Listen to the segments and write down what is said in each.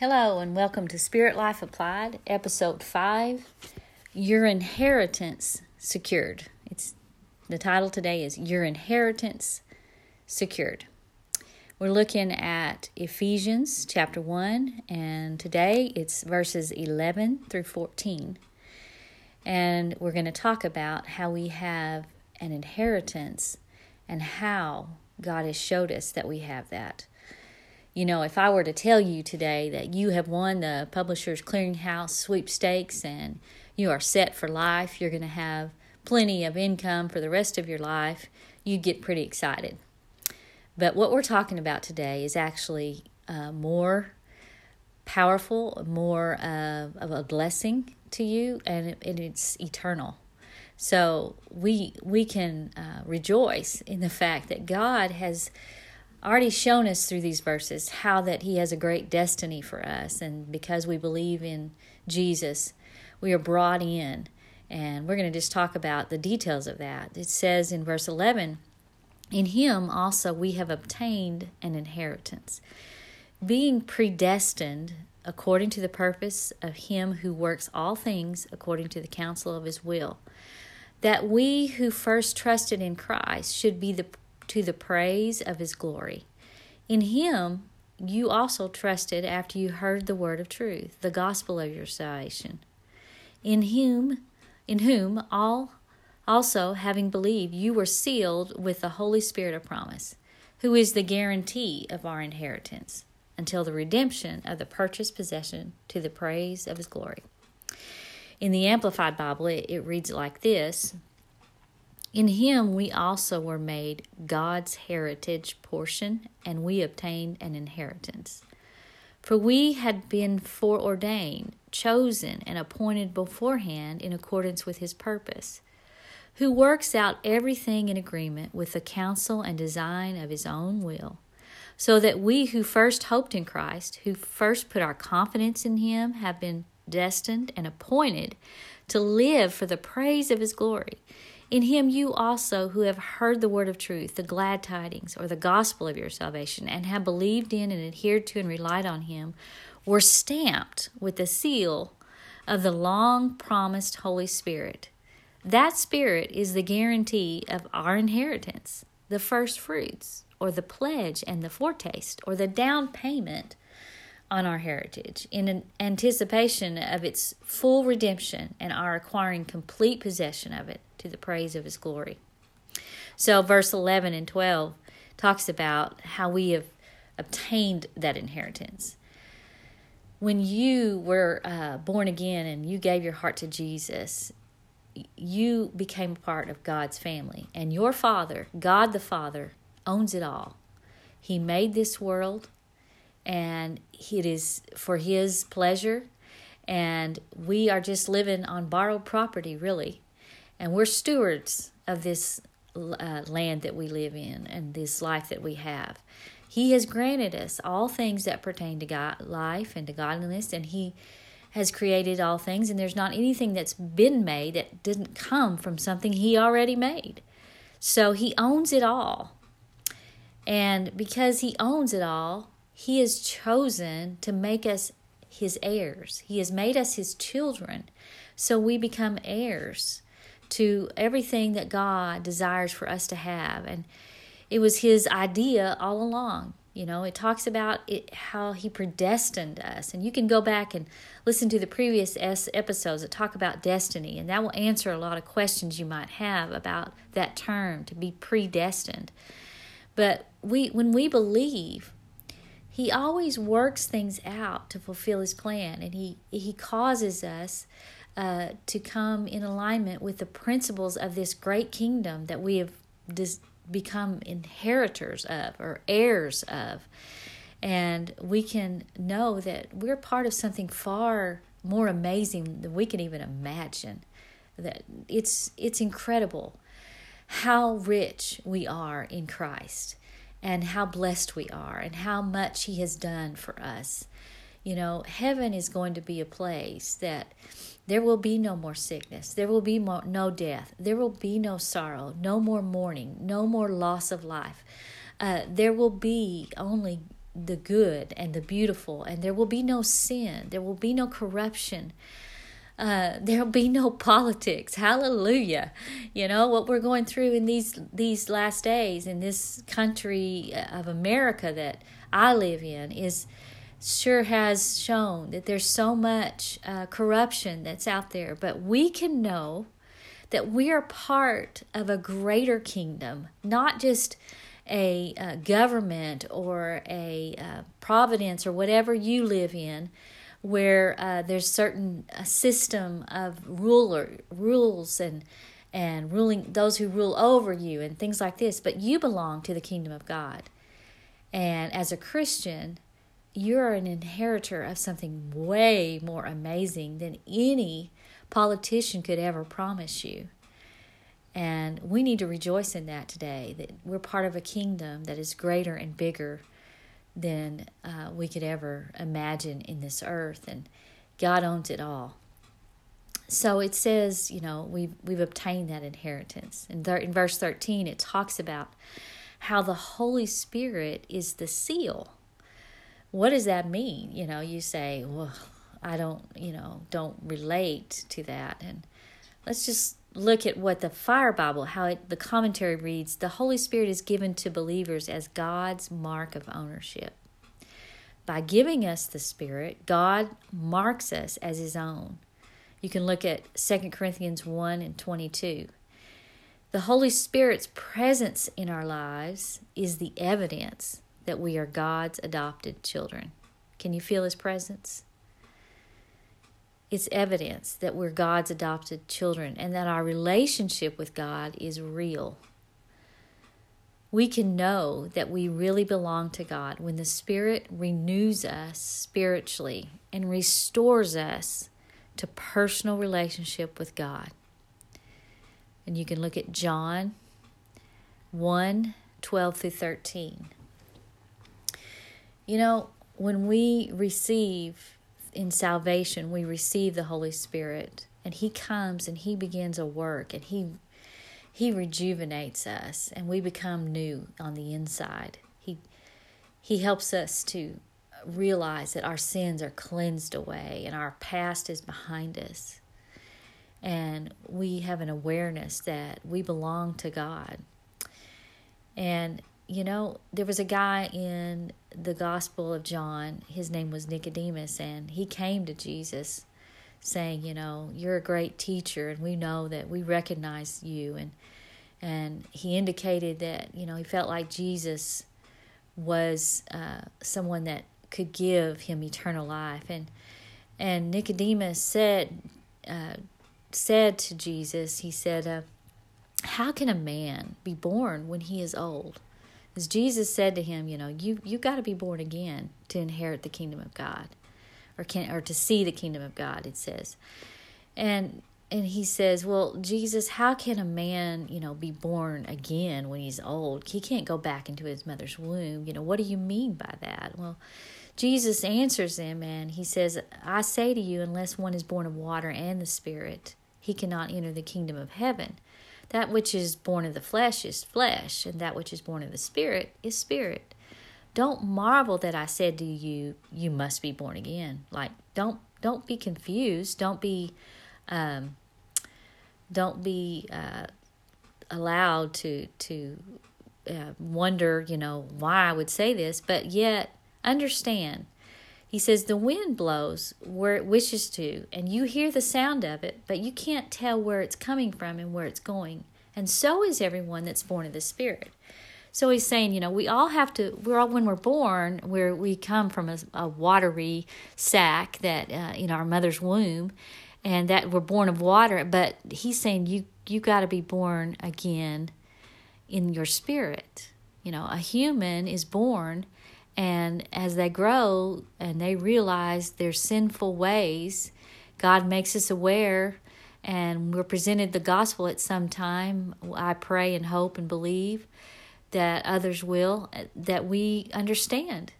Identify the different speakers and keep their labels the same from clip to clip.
Speaker 1: Hello, and welcome to Spirit Life Applied, Episode 5 Your Inheritance Secured. It's The title today is Your Inheritance Secured. We're looking at Ephesians chapter 1, and today it's verses 11 through 14. And we're going to talk about how we have an inheritance and how God has showed us that we have that you know, if I were to tell you today that you have won the Publishers Clearinghouse sweepstakes and you are set for life, you're going to have plenty of income for the rest of your life, you'd get pretty excited. But what we're talking about today is actually uh, more powerful, more uh, of a blessing to you, and, it, and it's eternal. So we we can uh, rejoice in the fact that God has already shown us through these verses how that he has a great destiny for us. And because we believe in Jesus we are brought in. And we're going to just talk about the details of that. It says in verse 11 in him also we have obtained an inheritance being predestined according to the purpose of him who works all things according to the counsel of his will that we who first trusted in Christ should be the to the praise of his glory. In him you also trusted after you heard the word of truth, the gospel of your salvation. In whom in whom all also having believed you were sealed with the Holy Spirit of promise, who is the guarantee of our inheritance until the redemption of the purchased possession to the praise of his glory. In the Amplified Bible, it, it reads like this in him we also were made God's heritage portion, and we obtained an inheritance. For we had been foreordained, chosen, and appointed beforehand in accordance with his purpose, who works out everything in agreement with the counsel and design of his own will, so that we who first hoped in Christ, who first put our confidence in him, have been destined and appointed to live for the praise of his glory. In him you also, who have heard the word of truth, the glad tidings, or the gospel of your salvation, and have believed in and adhered to and relied on him, were stamped with the seal of the long promised Holy Spirit. That Spirit is the guarantee of our inheritance, the first fruits, or the pledge and the foretaste, or the down payment on our heritage in anticipation of its full redemption and our acquiring complete possession of it to the praise of his glory. So, verse 11 and 12 talks about how we have obtained that inheritance. When you were uh, born again and you gave your heart to Jesus, you became part of God's family. And your Father, God the Father, owns it all. He made this world, and it is for His pleasure. And we are just living on borrowed property, really and we're stewards of this uh, land that we live in and this life that we have. He has granted us all things that pertain to God, life and to godliness, and He has created all things, and there's not anything that's been made that didn't come from something He already made. So He owns it all. And because He owns it all, He has chosen to make us His heirs. He has made us His children. So we become heirs to everything that God desires for us to have. And it was his idea all along. You know, it talks about it, how he predestined us. And you can go back and listen to the previous episodes that talk about destiny, and that will answer a lot of questions you might have about that term to be predestined. But we when we believe, he always works things out to fulfill his plan and he he causes us uh, to come in alignment with the principles of this great kingdom that we have dis- become inheritors of or heirs of. And we can know that we're part of something far more amazing than we can even imagine. That it's it's incredible how rich we are in Christ and how blessed we are and how much he has done for us. You know, heaven is going to be a place that there will be no more sickness. There will be more, no death. There will be no sorrow, no more mourning, no more loss of life. Uh, there will be only the good and the beautiful, and there will be no sin, there will be no corruption. Uh, there'll be no politics. Hallelujah. You know what we're going through in these these last days in this country of America that I live in is sure has shown that there's so much uh, corruption that's out there, but we can know that we are part of a greater kingdom, not just a, a government or a uh, providence or whatever you live in, where uh, there's certain a system of ruler rules and and ruling those who rule over you and things like this. But you belong to the kingdom of God, and as a Christian, you're an inheritor of something way more amazing than any politician could ever promise you. And we need to rejoice in that today that we're part of a kingdom that is greater and bigger than uh, we could ever imagine in this earth. And God owns it all. So it says, you know, we've, we've obtained that inheritance. And in verse 13, it talks about how the Holy Spirit is the seal. What does that mean? You know, you say, well, I don't, you know, don't relate to that. And let's just look at what the Fire Bible, how it, the commentary reads The Holy Spirit is given to believers as God's mark of ownership. By giving us the Spirit, God marks us as His own. You can look at 2 Corinthians 1 and 22. The Holy Spirit's presence in our lives is the evidence that we are God's adopted children. Can you feel His presence? it's evidence that we're God's adopted children and that our relationship with God is real. We can know that we really belong to God when the Spirit renews us spiritually and restores us to personal relationship with God. And you can look at John 1 12 through 13. You know, when we receive in salvation we receive the Holy Spirit and he comes and he begins a work and he he rejuvenates us and we become new on the inside. He he helps us to realize that our sins are cleansed away and our past is behind us. And we have an awareness that we belong to God. And you know, there was a guy in the Gospel of John, his name was Nicodemus, and he came to Jesus saying, you know, you're a great teacher and we know that we recognize you and and he indicated that, you know, he felt like Jesus was uh, someone that could give him eternal life and and Nicodemus said uh, said to Jesus, he said, uh, "How can a man be born when he is old?" As Jesus said to him, you know, you you got to be born again to inherit the kingdom of God, or can or to see the kingdom of God. It says, and and he says, well, Jesus, how can a man, you know, be born again when he's old? He can't go back into his mother's womb. You know, what do you mean by that? Well, Jesus answers him and he says, I say to you, unless one is born of water and the Spirit, he cannot enter the kingdom of heaven. That which is born of the flesh is flesh, and that which is born of the spirit is spirit. Don't marvel that I said to you, you must be born again. Like don't don't be confused. Don't be um, don't be uh, allowed to to uh, wonder, you know, why I would say this, but yet understand. He says the wind blows where it wishes to, and you hear the sound of it, but you can't tell where it's coming from and where it's going. And so is everyone that's born of the Spirit. So he's saying, you know, we all have to. We're all when we're born, where we come from a, a watery sack that uh, in our mother's womb, and that we're born of water. But he's saying you you got to be born again in your spirit. You know, a human is born and as they grow and they realize their sinful ways, God makes us aware and we're presented the gospel at some time. I pray and hope and believe that others will, that we understand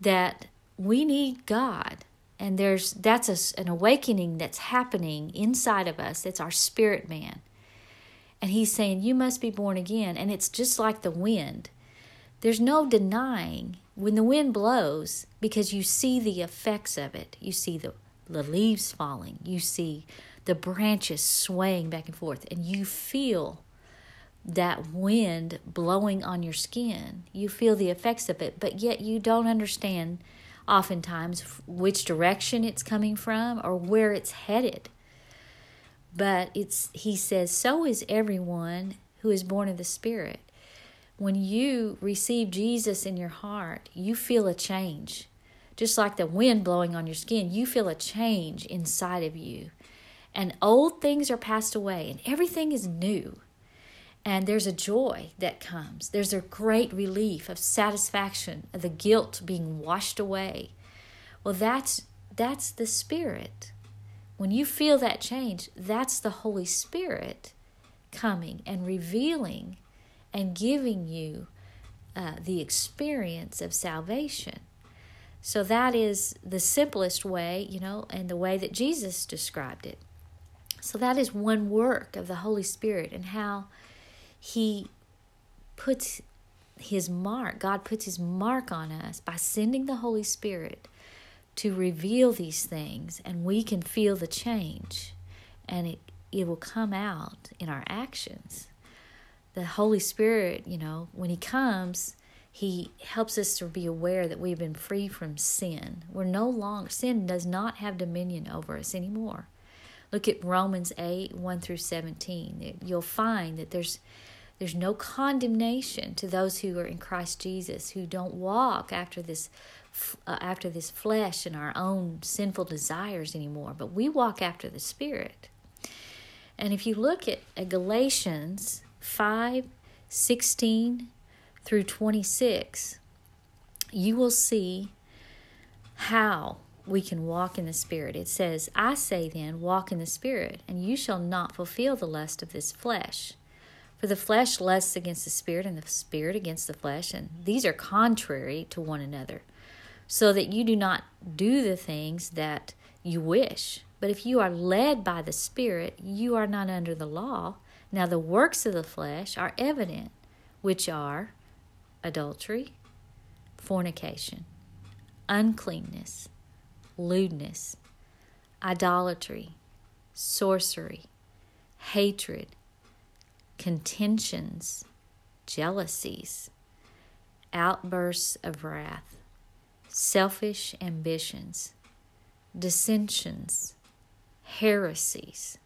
Speaker 1: that we need God. And there's that's a, an awakening that's happening inside of us. It's our spirit man. And he's saying, You must be born again. And it's just like the wind. There's no denying when the wind blows, because you see the effects of it, you see the, the leaves falling, you see the branches swaying back and forth, and you feel that wind blowing on your skin. You feel the effects of it, but yet you don't understand oftentimes which direction it's coming from or where it's headed. But it's he says so is everyone who is born of the spirit. When you receive Jesus in your heart, you feel a change. Just like the wind blowing on your skin, you feel a change inside of you. And old things are passed away and everything is new. And there's a joy that comes. There's a great relief of satisfaction of the guilt being washed away. Well, that's that's the spirit. When you feel that change, that's the Holy Spirit coming and revealing and giving you uh, the experience of salvation. So that is the simplest way, you know, and the way that Jesus described it. So that is one work of the Holy Spirit and how he puts his mark, God puts his mark on us by sending the Holy Spirit to reveal these things, and we can feel the change, and it, it will come out in our actions. The Holy Spirit, you know, when He comes, He helps us to be aware that we've been free from sin. We're no longer, sin does not have dominion over us anymore. Look at Romans 8 1 through 17. You'll find that there's there's no condemnation to those who are in Christ Jesus who don't walk after this uh, after this flesh and our own sinful desires anymore, but we walk after the Spirit. And if you look at, at Galatians 5 16 through 26, you will see how we can walk in the Spirit. It says, I say then, walk in the Spirit, and you shall not fulfill the lust of this flesh. For the flesh lusts against the Spirit, and the Spirit against the flesh, and these are contrary to one another so that you do not do the things that you wish. But if you are led by the Spirit, you are not under the law. Now, the works of the flesh are evident, which are adultery, fornication, uncleanness, lewdness, idolatry, sorcery, hatred, contentions, jealousies, outbursts of wrath selfish ambitions, dissensions, heresies,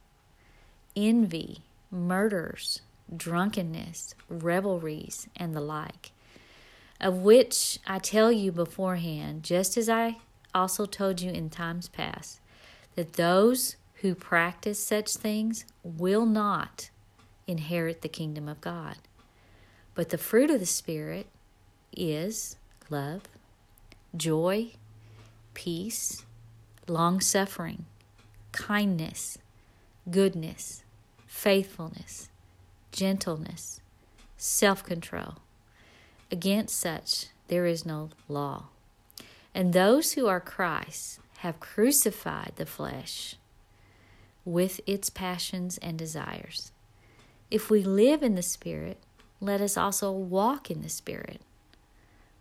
Speaker 1: envy, murders, drunkenness, revelries, and the like, of which I tell you beforehand, just as I also told you in times past, that those who practice such things will not inherit the kingdom of God. But the fruit of the Spirit is love, joy, peace, long suffering, kindness, goodness, faithfulness, gentleness, self control. Against such there is no law. And those who are Christ have crucified the flesh with its passions and desires. If we live in the Spirit, let us also walk in the Spirit.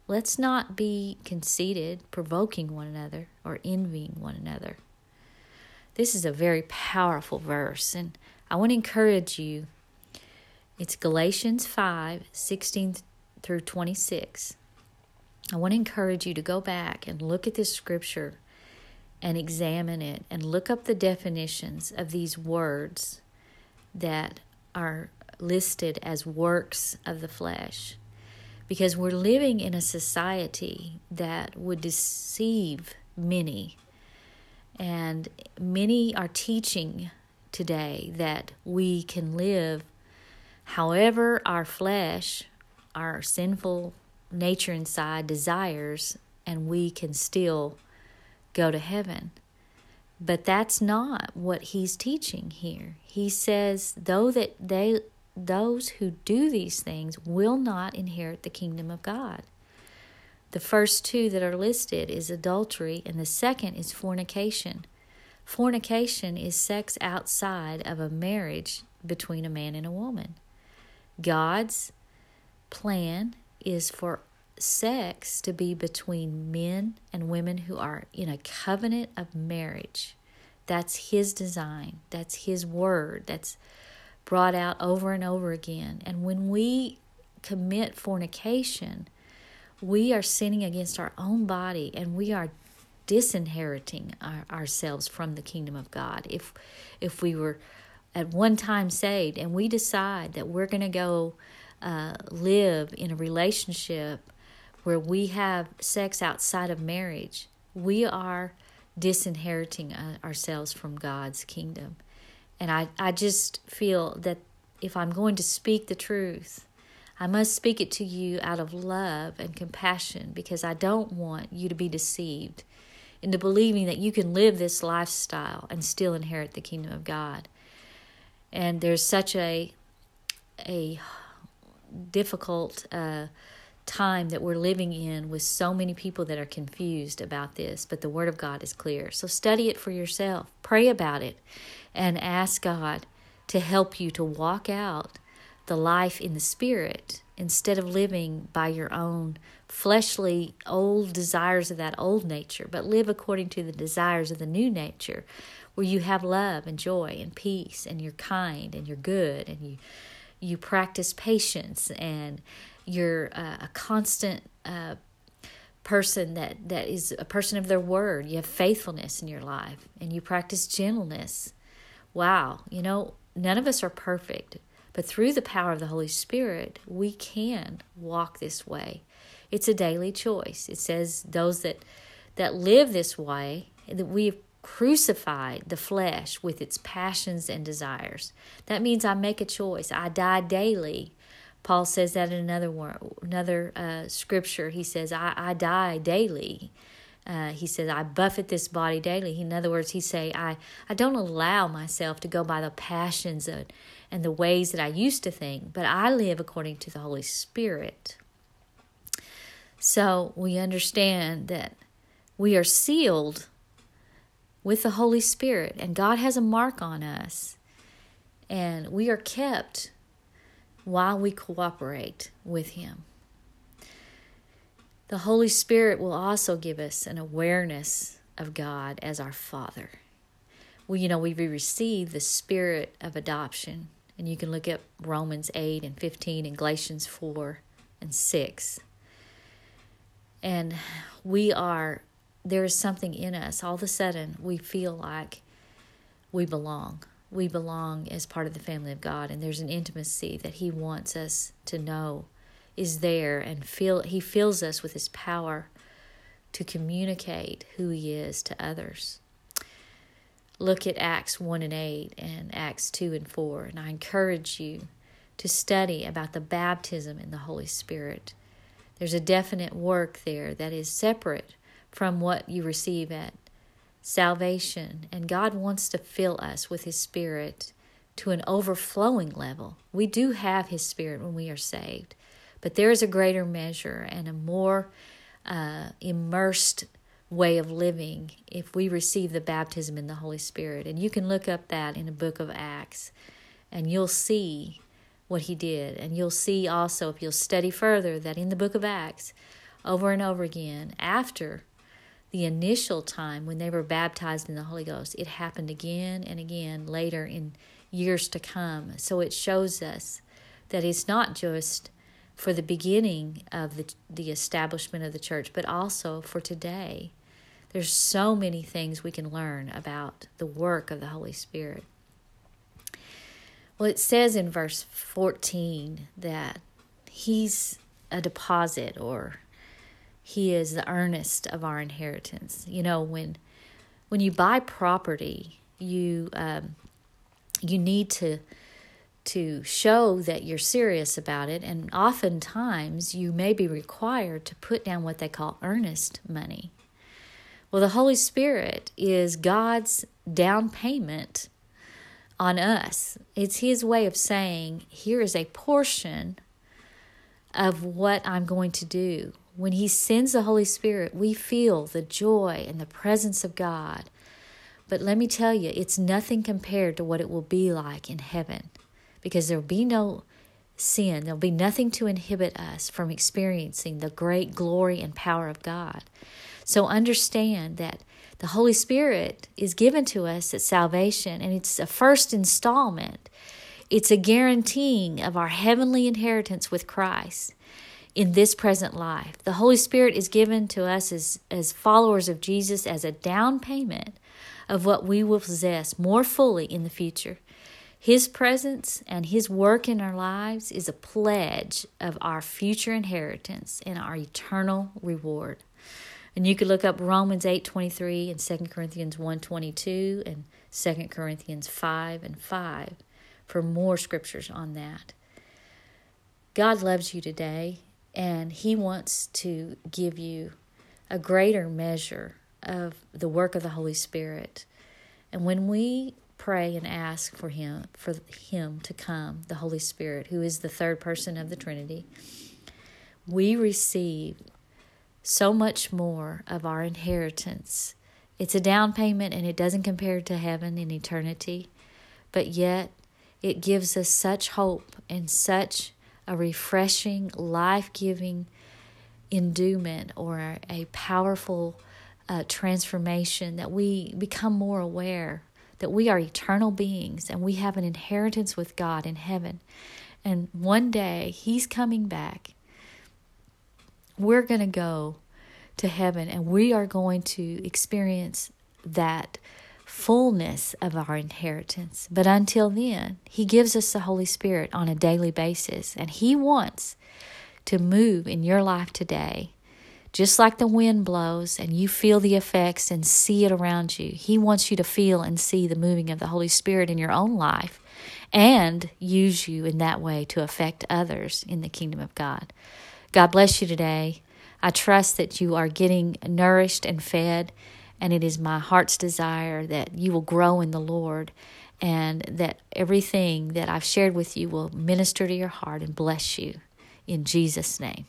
Speaker 1: Let's not be conceited, provoking one another, or envying one another. This is a very powerful verse, and I want to encourage you. It's Galatians 5 16 through 26. I want to encourage you to go back and look at this scripture and examine it and look up the definitions of these words that are listed as works of the flesh because we're living in a society that would deceive many. And many are teaching today that we can live however our flesh, our sinful nature inside desires, and we can still go to heaven. But that's not what he's teaching here. He says, though that they those who do these things will not inherit the kingdom of God. The first two that are listed is adultery, and the second is fornication. Fornication is sex outside of a marriage between a man and a woman. God's plan is for sex to be between men and women who are in a covenant of marriage. That's His design, that's His word, that's brought out over and over again. And when we commit fornication, we are sinning against our own body and we are disinheriting our, ourselves from the kingdom of God. If if we were at one time saved and we decide that we're going to go uh, live in a relationship where we have sex outside of marriage, we are disinheriting uh, ourselves from God's kingdom. And I, I just feel that if I'm going to speak the truth, I must speak it to you out of love and compassion because I don't want you to be deceived into believing that you can live this lifestyle and still inherit the kingdom of God. And there's such a a difficult uh, time that we're living in with so many people that are confused about this, but the Word of God is clear. So study it for yourself, pray about it, and ask God to help you to walk out the life in the Spirit instead of living by your own fleshly old desires of that old nature, but live according to the desires of the new nature, where you have love and joy and peace and you're kind and you're good and you you practice patience and you're uh, a constant uh, person that that is a person of their word. You have faithfulness in your life and you practice gentleness. Wow. You know none of us are perfect but through the power of the Holy Spirit, we can walk this way. It's a daily choice. It says those that that live this way, that we've crucified the flesh with its passions and desires. That means I make a choice. I die daily. Paul says that in another word, another uh, scripture. He says, I, I die daily. Uh, he says, I buffet this body daily. In other words, he say, I, I don't allow myself to go by the passions of, and the ways that I used to think, but I live according to the Holy Spirit. So we understand that we are sealed with the Holy Spirit, and God has a mark on us, and we are kept while we cooperate with Him. The Holy Spirit will also give us an awareness of God as our Father. We, you know, we receive the spirit of adoption and you can look at Romans 8 and 15 and Galatians 4 and 6. And we are, there is something in us. All of a sudden, we feel like we belong. We belong as part of the family of God. And there's an intimacy that He wants us to know is there and feel He fills us with His power to communicate who He is to others look at Acts 1 and 8 and Acts 2 and 4. And I encourage you to study about the baptism in the Holy Spirit. There's a definite work there that is separate from what you receive at salvation. And God wants to fill us with His Spirit to an overflowing level. We do have His Spirit when we are saved, but there is a greater measure and a more uh, immersed way of living if we receive the baptism in the Holy Spirit. And you can look up that in the book of Acts and you'll see what he did. And you'll see also, if you'll study further, that in the book of Acts, over and over again, after the initial time when they were baptized in the Holy Ghost, it happened again and again later in years to come. So it shows us that it's not just for the beginning of the, the establishment of the church, but also for today there's so many things we can learn about the work of the Holy Spirit. Well, it says in verse 14 that He's a deposit or He is the earnest of our inheritance. You know, when when you buy property, you um, you need to to show that you're serious about it, and oftentimes you may be required to put down what they call earnest money. Well, the Holy Spirit is God's down payment on us. It's His way of saying, here is a portion of what I'm going to do. When He sends the Holy Spirit, we feel the joy and the presence of God. But let me tell you, it's nothing compared to what it will be like in heaven because there will be no sin. There'll be nothing to inhibit us from experiencing the great glory and power of God. So understand that the Holy Spirit is given to us at salvation, and it's a first installment. It's a guaranteeing of our heavenly inheritance with Christ in this present life. The Holy Spirit is given to us as, as followers of Jesus as a down payment of what we will possess more fully in the future. His presence and His work in our lives is a pledge of our future inheritance and our eternal reward. And you could look up Romans 8:23 and 2 Corinthians 1:22 and 2 Corinthians 5 and 5 for more scriptures on that. God loves you today and he wants to give you a greater measure of the work of the Holy Spirit. And when we pray and ask for him for him to come the holy spirit who is the third person of the trinity we receive so much more of our inheritance it's a down payment and it doesn't compare to heaven in eternity but yet it gives us such hope and such a refreshing life-giving endowment or a powerful uh, transformation that we become more aware that we are eternal beings and we have an inheritance with God in heaven. And one day He's coming back. We're going to go to heaven and we are going to experience that fullness of our inheritance. But until then, He gives us the Holy Spirit on a daily basis, and He wants to move in your life today just like the wind blows and you feel the effects and see it around you, He wants you to feel and see the moving of the Holy Spirit in your own life and use you in that way to affect others in the kingdom of God. God bless you today. I trust that you are getting nourished and fed, and it is my heart's desire that you will grow in the Lord and that everything that I've shared with you will minister to your heart and bless you. In Jesus' name.